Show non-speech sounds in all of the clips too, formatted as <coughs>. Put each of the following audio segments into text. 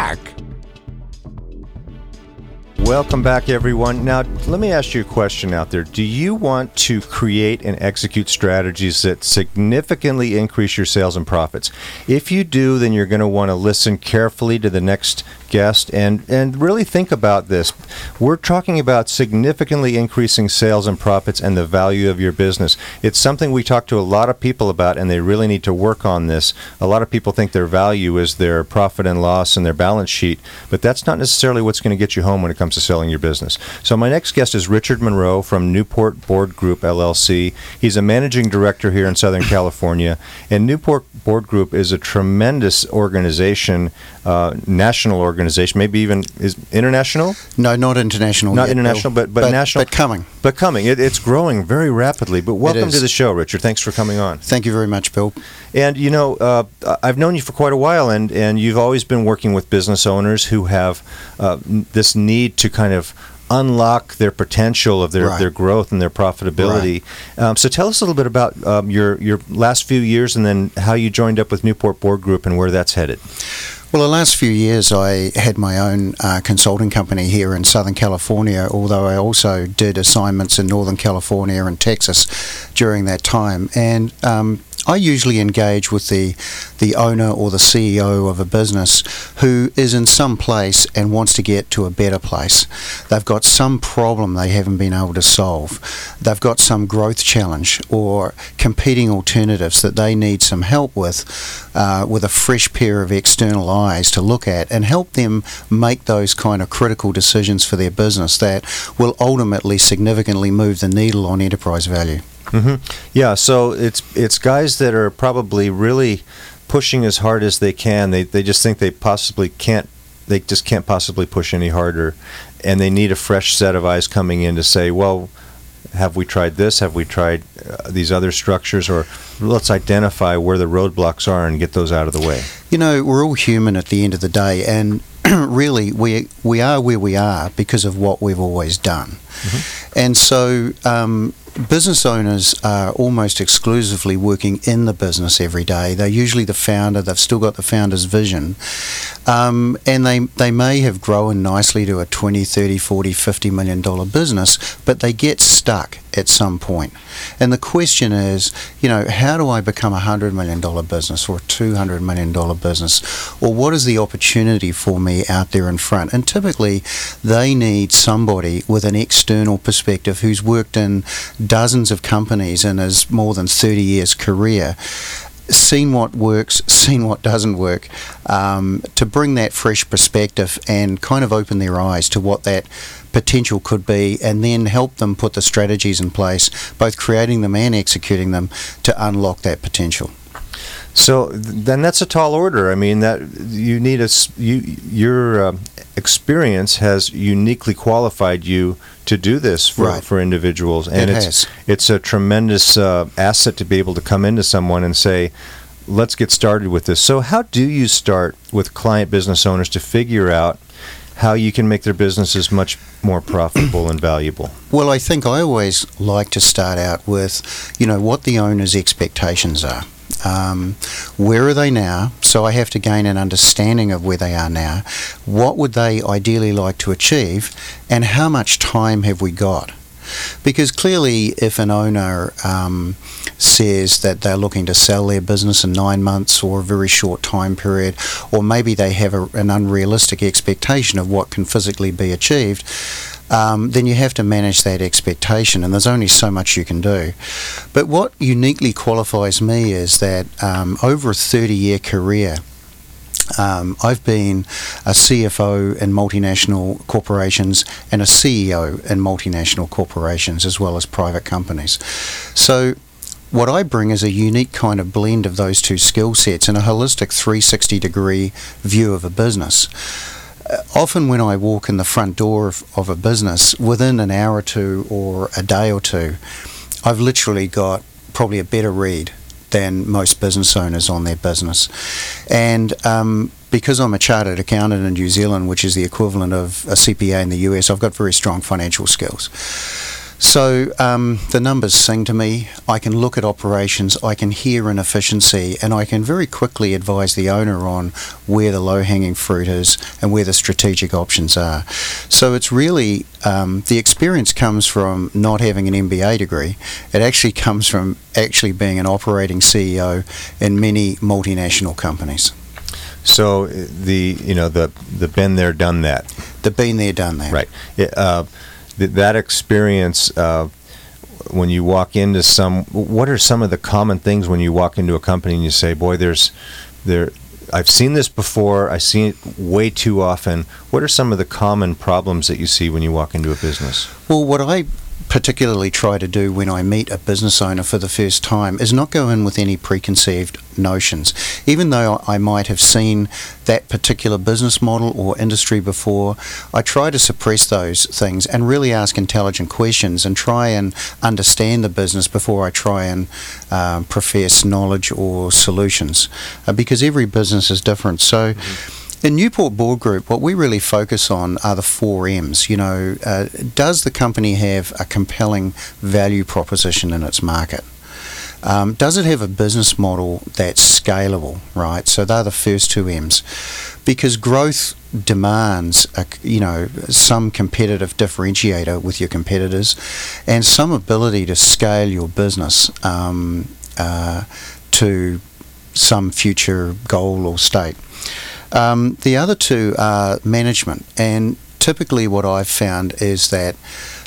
back. Welcome back, everyone. Now, let me ask you a question out there. Do you want to create and execute strategies that significantly increase your sales and profits? If you do, then you're going to want to listen carefully to the next guest and, and really think about this. We're talking about significantly increasing sales and profits and the value of your business. It's something we talk to a lot of people about, and they really need to work on this. A lot of people think their value is their profit and loss and their balance sheet, but that's not necessarily what's going to get you home when it comes to selling your business. So, my next guest is Richard Munro from Newport Board Group LLC. He's a managing director here in Southern <coughs> California, and Newport Board Group is a tremendous organization, uh, national organization, maybe even is international. No, not international. Not yet, international, Bill. but- but national. But coming. But coming, it, it's growing very rapidly. But welcome to the show, Richard. Thanks for coming on. Thank you very much, Bill. And you know, uh, I've known you for quite a while, and, and you've always been working with business owners who have uh, this need to kind of unlock their potential of their, Right. their growth and their profitability. Um, so tell us a little bit about um, your your last few years, and then how you joined up with Newport Board Group and where that's headed. Well, the last few years I had my own uh, consulting company here in Southern California, although I also did assignments in Northern California and Texas during that time. And um, I usually engage with the, the owner or the CEO of a business who is in some place and wants to get to a better place. They've got some problem they haven't been able to solve. They've got some growth challenge or competing alternatives that they need some help with, uh, with a fresh pair of external eyes to look at and help them make those kind of critical decisions for their business that will ultimately significantly move the needle on enterprise value. Hmm Yeah, so it's it's guys that are probably really pushing as hard as they can. They they just think they possibly can't. They just can't possibly push any harder, and they need a fresh set of eyes coming in to say, well. Have we tried this? Have we tried uh, these other structures? Or let's identify where the roadblocks are and get those out of the way. You know, we're all human at the end of the day, and <clears throat> really, we we are where we are because of what we've always done. And so, um, business owners are almost exclusively working in the business every day. They're usually the founder. They've still got the founder's vision, um, and they they may have grown nicely to a 20, 30, 40, 50 million dollar business, but they get stuck at some point. And the question is, you know, how do I become a hundred million dollar business or a two hundred million dollar business, or what is the opportunity for me out there in front? And typically, they need somebody with an external perspective who's worked in dozens of companies and has more than thirty years career. Seen what works, seen what doesn't work, um, to bring that fresh perspective and kind of open their eyes to what that potential could be, and then help them put the strategies in place, both creating them and executing them to unlock that potential. So then that's a tall order. I mean that you need a you your uh, experience has uniquely qualified you to do this for, Right. for individuals, and It it's has. it's a tremendous uh, asset to be able to come into someone and say, "Let's get started with this." So how do you start with client business owners to figure out how you can make their businesses much more profitable and valuable? Well, I think I always like to start out with, you know, what the owner's expectations are. Um, where are they now? So I have to gain an understanding of where they are now. What would they ideally like to achieve? And how much time have we got? Because clearly, if an owner um, says that they're looking to sell their business in nine months or a very short time period, or maybe they have a, an unrealistic expectation of what can physically be achieved, um, then you have to manage that expectation, and there's only so much you can do. But what uniquely qualifies me is that um, over a 30 year career, um, I've been a CFO in multinational corporations and a CEO in multinational corporations as well as private companies. So what I bring is a unique kind of blend of those two skill sets and a holistic 360 degree view of a business. Uh, often, when I walk in the front door of, of a business, within an hour or two or a day or two, I've literally got probably a better read than most business owners on their business. And um, because I'm a chartered accountant in New Zealand, which is the equivalent of a CPA in the US, I've got very strong financial skills. So um, the numbers sing to me. I can look at operations, I can hear inefficiency, and I can very quickly advise the owner on where the low hanging fruit is and where the strategic options are. So it's really um, the experience comes from not having an MBA degree. It actually comes from actually being an operating CEO in many multinational companies. So the you know the the been there done that. The been there done that. Right. It, uh, th- that experience when you walk into some what are some of the common things when you walk into a company and you say boy there's there I've seen this before I see it way too often. What are some of the common problems that you see when you walk into a business? Well what I particularly try to do when I meet a business owner for the first time is not go in with any preconceived notions. Even though I might have seen that particular business model or industry before, I try to suppress those things and really ask intelligent questions and try and understand the business before I try and um, profess knowledge or solutions uh, because every business is different. So. Mm-hmm in Newport Board Group, what we really focus on are the four M's. You know, uh, does the company have a compelling value proposition in its market? Um, does it have a business model that's scalable, right? So they're the first two M's. Because growth demands, a, you know, some competitive differentiator with your competitors and some ability to scale your business um, uh, to some future goal or state. Um, the other two are management, and typically what I've found is that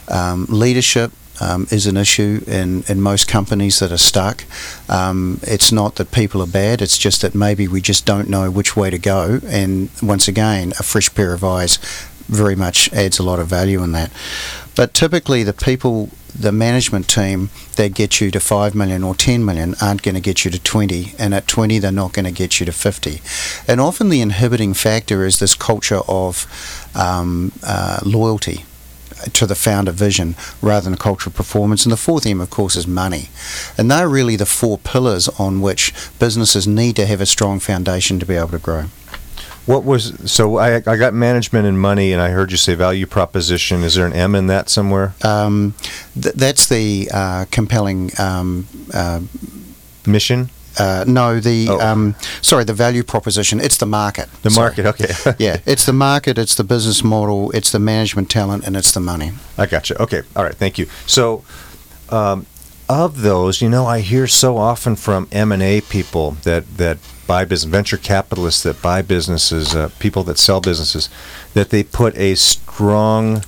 um, leadership um, is an issue in, in most companies that are stuck. Um, it's not that people are bad, it's just that maybe we just don't know which way to go. And once again, a fresh pair of eyes very much adds a lot of value in that. But typically, the people the management team that get you to 5 million or 10 million aren't going to get you to 20 and at 20 they're not going to get you to 50 and often the inhibiting factor is this culture of um, uh, loyalty to the founder vision rather than a culture of performance. And the fourth M, of course, is money. And they're really the four pillars on which businesses need to have a strong foundation to be able to grow. What was so? I, I got management and money, and I heard you say value proposition. Is there an M in that somewhere? Um, th- that's the uh, compelling um, uh, mission. Uh, no, the oh. um, sorry, the value proposition. It's the market. The sorry. market, okay. <laughs> yeah, it's the market. It's the business model. It's the management talent, and it's the money. I got you. Okay, all right. Thank you. So, um, of those, you know, I hear so often from M and A people that that buy business, venture capitalists that buy businesses, uh, people that sell businesses, that they put a strong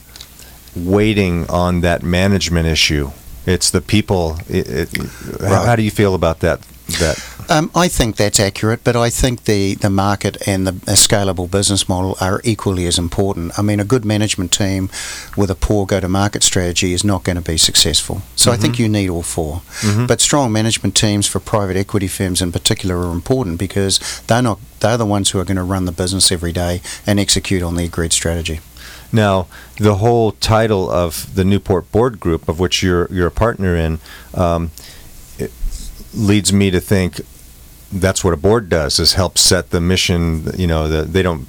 weighting on that management issue. It's the people. It, it, how, how do you feel about that? That um, I think that's accurate, but I think the, the market and the scalable business model are equally as important. I mean, a good management team with a poor go to market strategy is not going to be successful. So mm-hmm. I think mm-hmm. you need all 4 mm-hmm. But strong management teams for private equity firms in particular are important because they're not they're the ones who are going to run the business every day and execute on the agreed strategy. Now, the whole title of the Newport Board Group, of which you're you're a partner in, um, leads me to think that's what a board does is help set the mission you know the, they don't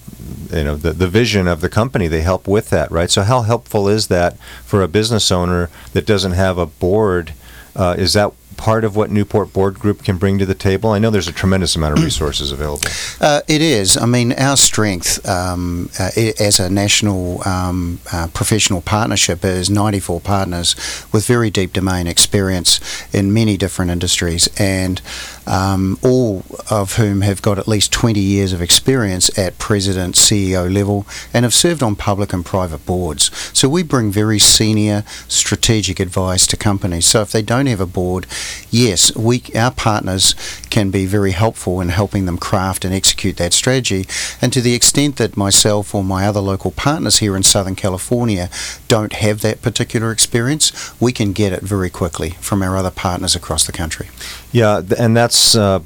you know the, the vision of the company they help with that right so how helpful is that for a business owner that doesn't have a board uh, is that part of what Newport Board Group can bring to the table? I know there's a tremendous amount of resources available. Uh, it is. I mean, our strength um, uh, as a national um, uh, professional partnership is 94 partners with very deep domain experience in many different industries. And um, all of whom have got at least 20 years of experience at president, CEO level, and have served on public and private boards. So we bring very senior strategic advice to companies. So if they don't have a board, yes, we our partners can be very helpful in helping them craft and execute that strategy. And to the extent that myself or my other local partners here in Southern California don't have that particular experience, we can get it very quickly from our other partners across the country. Yeah, and that's uh,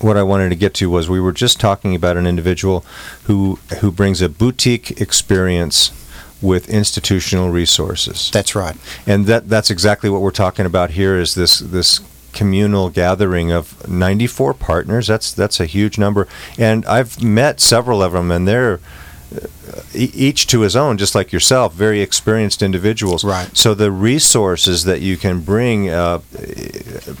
what I wanted to get to was we were just talking about an individual who who brings a boutique experience with institutional resources. That's right. And that that's exactly what we're talking about here is this this communal gathering of 94 partners. That's that's a huge number. And I've met several of them and they're each to his own, just like yourself, very experienced individuals. Right. So the resources that you can bring, uh,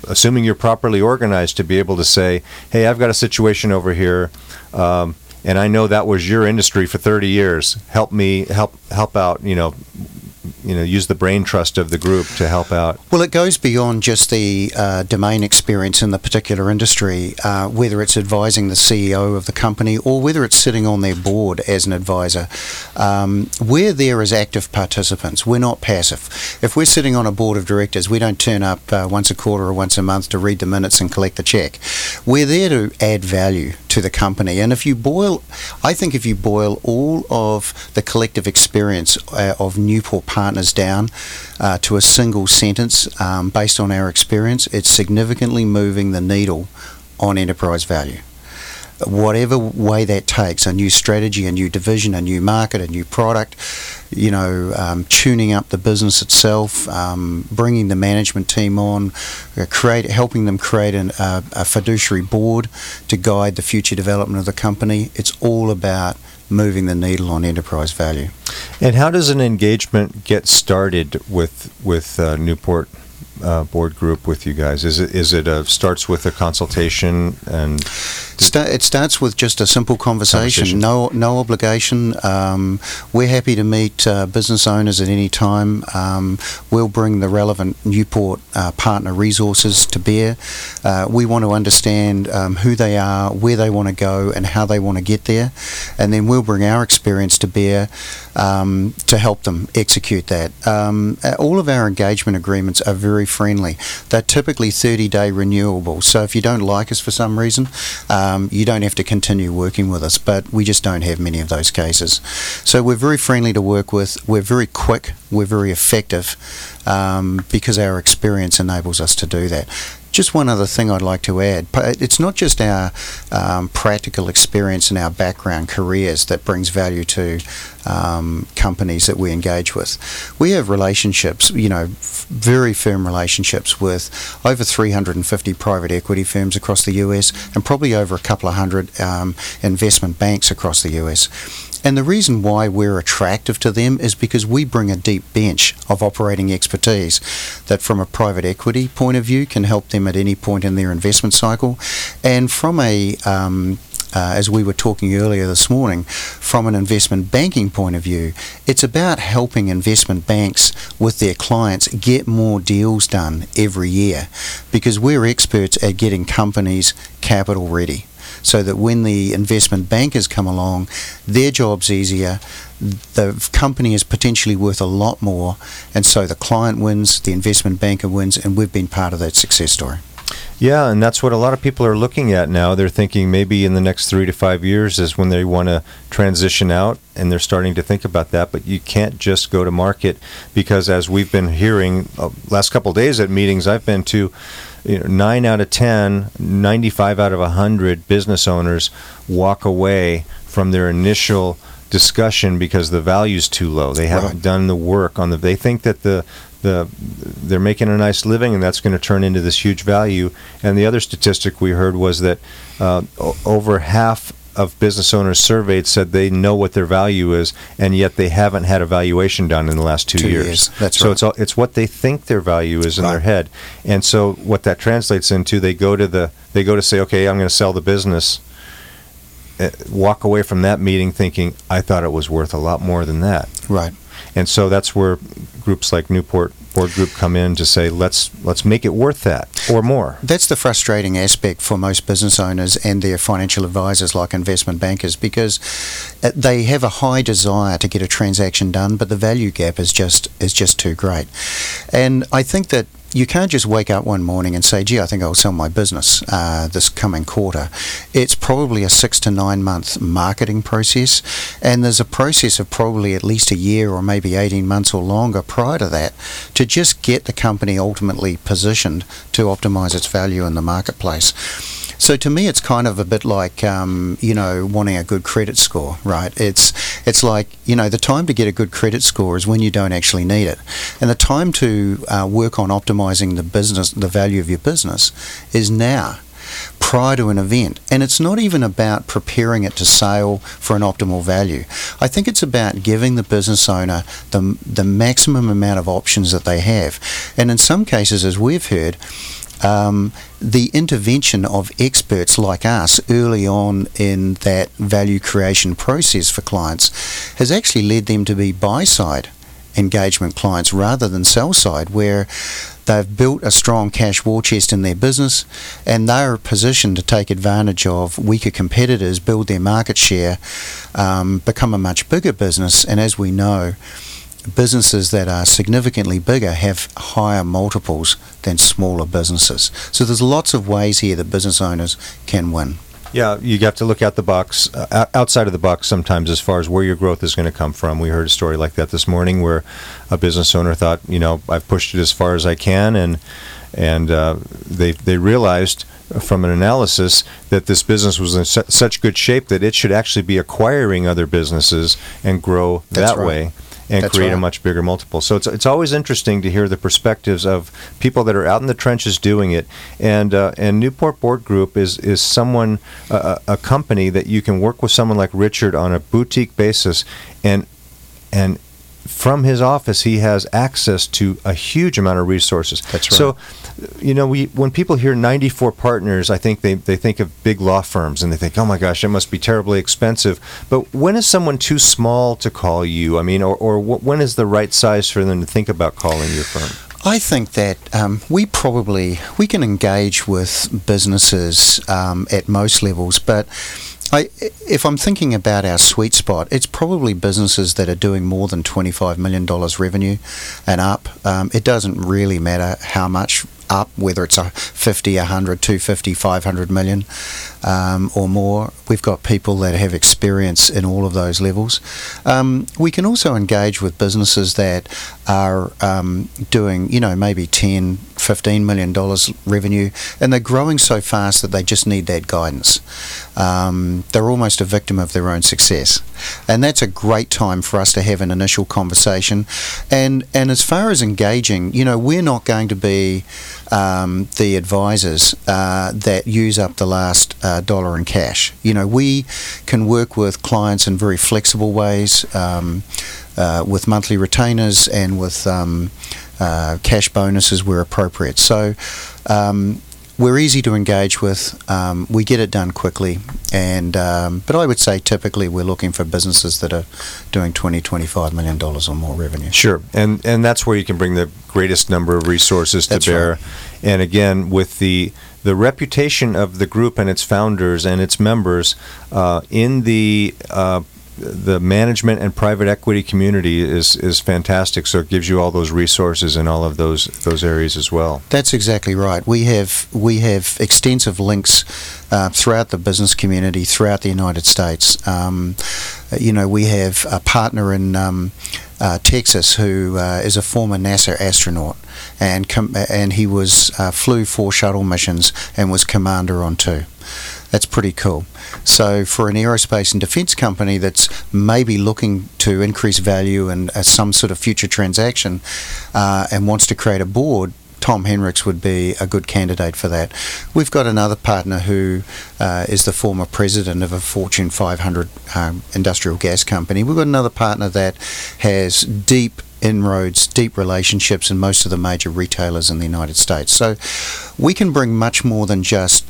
assuming you're properly organized, to be able to say, "Hey, I've got a situation over here." Um, and I know that was your industry for 30 years. Help me help help out. You know, you know, use the brain trust of the group to help out. Well, it goes beyond just the uh, domain experience in the particular industry, uh, whether it's advising the CEO of the company or whether it's sitting on their board as an advisor. Um, we're there as active participants. We're not passive. If we're sitting on a board of directors, we don't turn up uh, once a quarter or once a month to read the minutes and collect the check. We're there to add value to the company. And if you boil, I think if you boil all of the collective experience uh, of Newport partners down uh, to a single sentence um, based on our experience, it's significantly moving the needle on enterprise value. Whatever way that takes, a new strategy, a new division, a new market, a new product, you know, um, tuning up the business itself, um, bringing the management team on, uh, create, helping them create an, uh, a fiduciary board to guide the future development of the company. It's all about moving the needle on enterprise value. And how does an engagement get started with with uh, Newport uh, board group with you guys? Is it is it a starts with a consultation and Sta- it starts with just a simple conversation, Conversation. no no obligation. Um, we're happy to meet uh, business owners at any time. Um, we'll bring the relevant Newport uh, partner resources to bear. Uh, we want to understand um, who they are, where they want to go, and how they want to get there, and then we'll bring our experience to bear um, to help them execute that. Um, all of our engagement agreements are very friendly. They're typically 30 day renewable. So if you don't like us for some reason, um, you don't have to continue working with us. But we just don't have many of those cases. So we're very friendly to work with. We're very quick. We're very effective um, because our experience enables us to do that. Just one other thing I'd like to add. It's not just our um, practical experience and our background careers that brings value to um, companies that we engage with. We have relationships, you know, f- very firm relationships with over 350 private equity firms across the US and probably over a couple of hundred um, investment banks across the US. And the reason why we're attractive to them is because we bring a deep bench of operating expertise that, from a private equity point of view, can help them at any point in their investment cycle. And from a um, uh, as we were talking earlier this morning, from an investment banking point of view, it's about helping investment banks with their clients get more deals done every year because we're experts at getting companies capital ready so that when the investment bankers come along, their job's easier, the company is potentially worth a lot more, and so the client wins, the investment banker wins, and we've been part of that success story. Yeah, and that's what a lot of people are looking at now. They're thinking maybe in the next three to five years is when they want to transition out, and they're starting to think about that. But you can't just go to market because, as we've been hearing uh, last couple days at meetings I've been to, you know, nine out of 10, 95 out of 100 business owners walk away from their initial discussion because the value's too low. They haven't Right. done the work on the. They think that the the they're making a nice living and that's going to turn into this huge value. And the other statistic we heard was that uh, o- over half of business owners surveyed said they know what their value is, and yet they haven't had a valuation done in the last two, Two years. years, that's so right. it's all, it's what they think their value is in their head, and so what that translates into, they go to the they go to say, okay, I'm going to sell the business. uh, Walk away from that meeting thinking I thought it was worth a lot more than that. Right. And so that's where groups like Newport Board Group come in to say, let's let's make it worth that or more. That's the frustrating aspect for most business owners and their financial advisors, like investment bankers, because uh, they have a high desire to get a transaction done, but the value gap is just is just too great. And I think that you can't just wake up one morning and say, gee, I think I'll sell my business uh, this coming quarter. It's probably a six to nine month marketing process, and there's a process of probably at least a year or maybe 18 months or longer prior to that to just get the company ultimately positioned to optimize its value in the marketplace. So to me, it's kind of a bit like um, you know wanting a good credit score, right? It's it's like you know the time to get a good credit score is when you don't actually need it, and the time to uh, work on optimizing the business, the value of your business, is now prior to an event. And it's not even about preparing it to sale for an optimal value. I think it's about giving the business owner the, the maximum amount of options that they have. And in some cases, as we've heard, um, the intervention of experts like us early on in that value creation process for clients has actually led them to be buy side engagement clients rather than sell side, where they've built a strong cash war chest in their business and they're positioned to take advantage of weaker competitors, build their market share, um, become a much bigger business. And as we know, businesses that are significantly bigger have higher multiples than smaller businesses. So there's lots of ways here that business owners can win. Yeah, you have to look out the box, uh, outside of the box sometimes, as far as where your growth is going to come from. We heard a story like that this morning, where a business owner thought, you know, I've pushed it as far as I can, and and uh, they they realized from an analysis that this business was in su- such good shape that it should actually be acquiring other businesses and grow That's that right. way and That's create a much bigger multiple. So it's it's always interesting to hear the perspectives of people that are out in the trenches doing it. And uh, and Newport Board Group is is someone a, a a company that you can work with someone like Richard on a boutique basis, and and from his office he has access to a huge amount of resources. That's right. So you know, we when people hear 94 partners, I think they, they think of big law firms and they think, oh my gosh, it must be terribly expensive. But when is someone too small to call you? I mean, or, or when is the right size for them to think about calling your firm? I think that um, we probably we can engage with businesses um, at most levels, but I, if I'm thinking about our sweet spot, it's probably businesses that are doing more than $25 million revenue and up. Um, it doesn't really matter how much up, whether it's a 50, 100, 250, 500 million um, or more. We've got people that have experience in all of those levels. Um, we can also engage with businesses that are um, doing, you know, maybe 10, 15 million dollars revenue, and they're growing so fast that they just need that guidance. Um, they're almost a victim of their own success, and that's a great time for us to have an initial conversation. And and as far as engaging, you know, we're not going to be um, the advisors uh, that use up the last uh, dollar in cash. You know, we can work with clients in very flexible ways. Um, uh, with monthly retainers and with um, uh, cash bonuses where appropriate. So um, we're easy to engage with. Um, we get it done quickly, and um, but I would say typically we're looking for businesses that are doing 20, 25 million dollars or more revenue. Sure, and and that's where you can bring the greatest number of resources to That's bear. right. And again, with the the reputation of the group and its founders and its members uh, in the uh, the management and private equity community is is fantastic. So it gives you all those resources in all of those those areas as well. That's exactly right. We have we have extensive links uh, throughout the business community throughout the United States. Um, you know, we have a partner in um, uh, Texas who uh, is a former NASA astronaut, and com- and he was uh, flew four shuttle missions and was commander on two. That's pretty cool. So, for an aerospace and defence company that's maybe looking to increase value and uh, some sort of future transaction uh, and wants to create a board, Tom Henricks would be a good candidate for that. We've got another partner who uh, is the former president of a Fortune 500 um, industrial gas company. We've got another partner that has deep inroads, deep relationships in most of the major retailers in the United States. So we can bring much more than just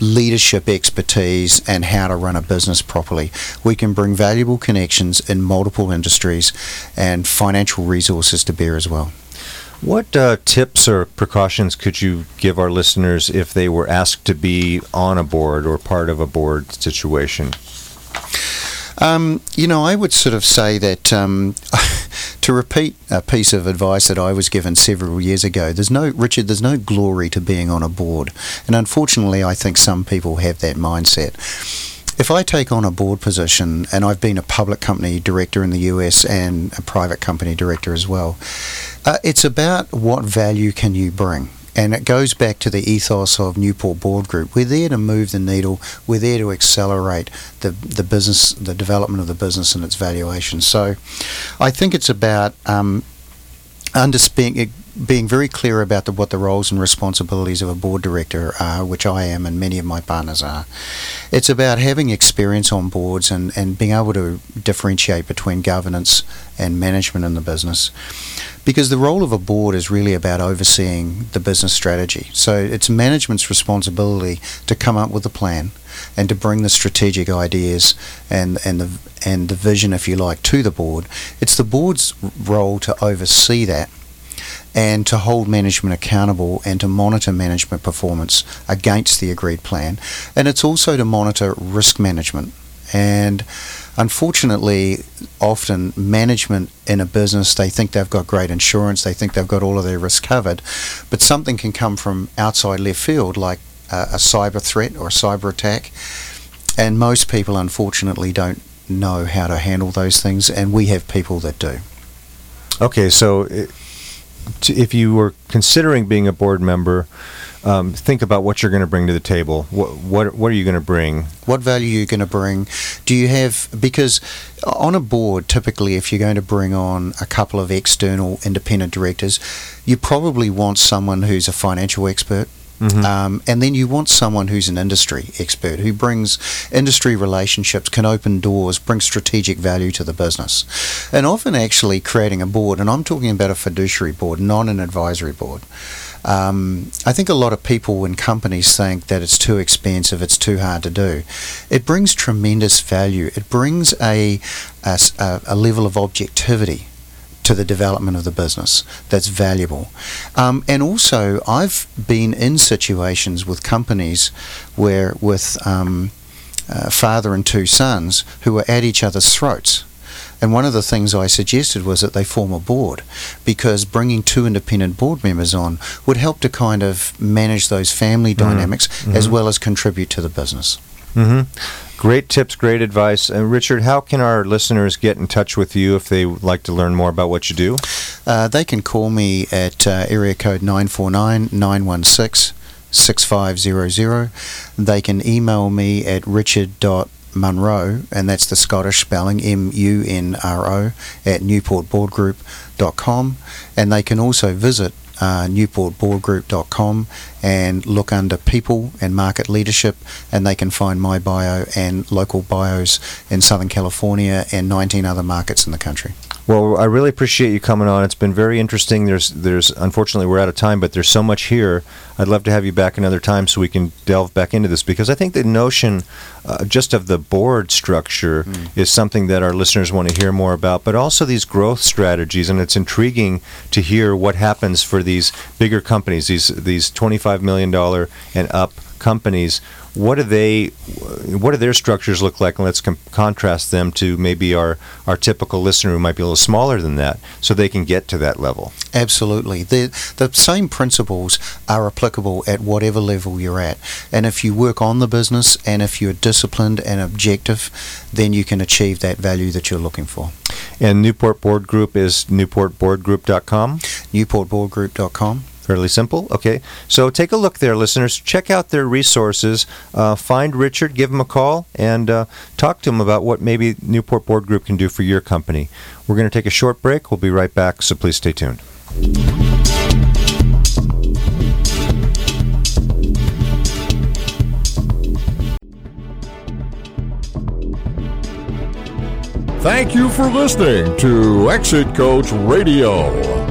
leadership expertise and how to run a business properly. We can bring valuable connections in multiple industries and financial resources to bear as well. What uh, tips or precautions could you give our listeners if they were asked to be on a board or part of a board situation? Um, you know, I would sort of say that um, <laughs> to repeat a piece of advice that I was given several years ago, there's no, Richard, there's no glory to being on a board. And unfortunately, I think some people have that mindset. If I take on a board position, and I've been a public company director in the US and a private company director as well, uh, it's about what value can you bring. And it goes back to the ethos of Newport Board Group. We're there to move the needle. We're there to accelerate the, the business, the development of the business and its valuation. So I think it's about um, understanding being very clear about the, what the roles and responsibilities of a board director are, which I am and many of my partners are. It's about having experience on boards and, and being able to differentiate between governance and management in the business. Because the role of a board is really about overseeing the business strategy. So it's management's responsibility to come up with a plan and to bring the strategic ideas and, and the and the vision, if you like, to the board. It's the board's role to oversee that and to hold management accountable and to monitor management performance against the agreed plan. And it's also to monitor risk management. And unfortunately, often management in a business, they think they've got great insurance, they think they've got all of their risks covered, but something can come from outside left field, like a, a cyber threat or a cyber attack. And most people, unfortunately, don't know how to handle those things, and we have people that do. Okay, so eh, it, if you were considering being a board member, um, think about what you're going to bring to the table. What what what are you going to bring? What value are you going to bring? Do you have because on a board, typically, if you're going to bring on a couple of external independent directors, you probably want someone who's a financial expert. Mm-hmm. Um, and then you want someone who's an industry expert who brings industry relationships, can open doors, bring strategic value to the business. And often, actually, creating a board, and I'm talking about a fiduciary board, not an advisory board. Um, I think a lot of people and companies think that it's too expensive, it's too hard to do. It brings tremendous value. It brings a, a, a level of objectivity to the development of the business that's valuable. Um, and also, I've been in situations with companies where, with um, uh, father and two sons who were at each other's throats. And one of the things I suggested was that they form a board because bringing two independent board members on would help to kind of manage those family mm-hmm. dynamics mm-hmm. as well as contribute to the business. Mm-hmm. Great tips, great advice. And Richard, how can our listeners get in touch with you if they would like to learn more about what you do? Uh, they can call me at uh, area code 949 916 6500. They can email me at richard.munro, and that's the Scottish spelling, M U N R O, at newportboardgroup.com. And they can also visit uh, newportboardgroup.com and look under people and market leadership and they can find my bio and local bios in Southern California and 19 other markets in the country. Well, I really appreciate you coming on. It's been very interesting. There's, there's, unfortunately, we're out of time, but there's so much here. I'd love to have you back another time so we can delve back into this because I think the notion, uh, just of the board structure, mm. is something that our listeners want to hear more about. But also these growth strategies, and it's intriguing to hear what happens for these bigger companies, these these twenty-five million dollar and up companies what do they what do their structures look like? And let's com- contrast them to maybe our our typical listener who might be a little smaller than that so they can get to that level. Absolutely. The the same principles are applicable at whatever level you're at. And if you work on the business and if you're disciplined and objective then you can achieve that value that you're looking for. And Newport Board Group is newportboardgroup.com newportboardgroup.com Fairly simple. Okay. So take a look there, listeners. Check out their resources. Uh, find Richard, give him a call, and uh, talk to him about what maybe Newport Board Group can do for your company. We're going to take a short break. We'll be right back, so please stay tuned. Thank you for listening to Exit Coach Radio.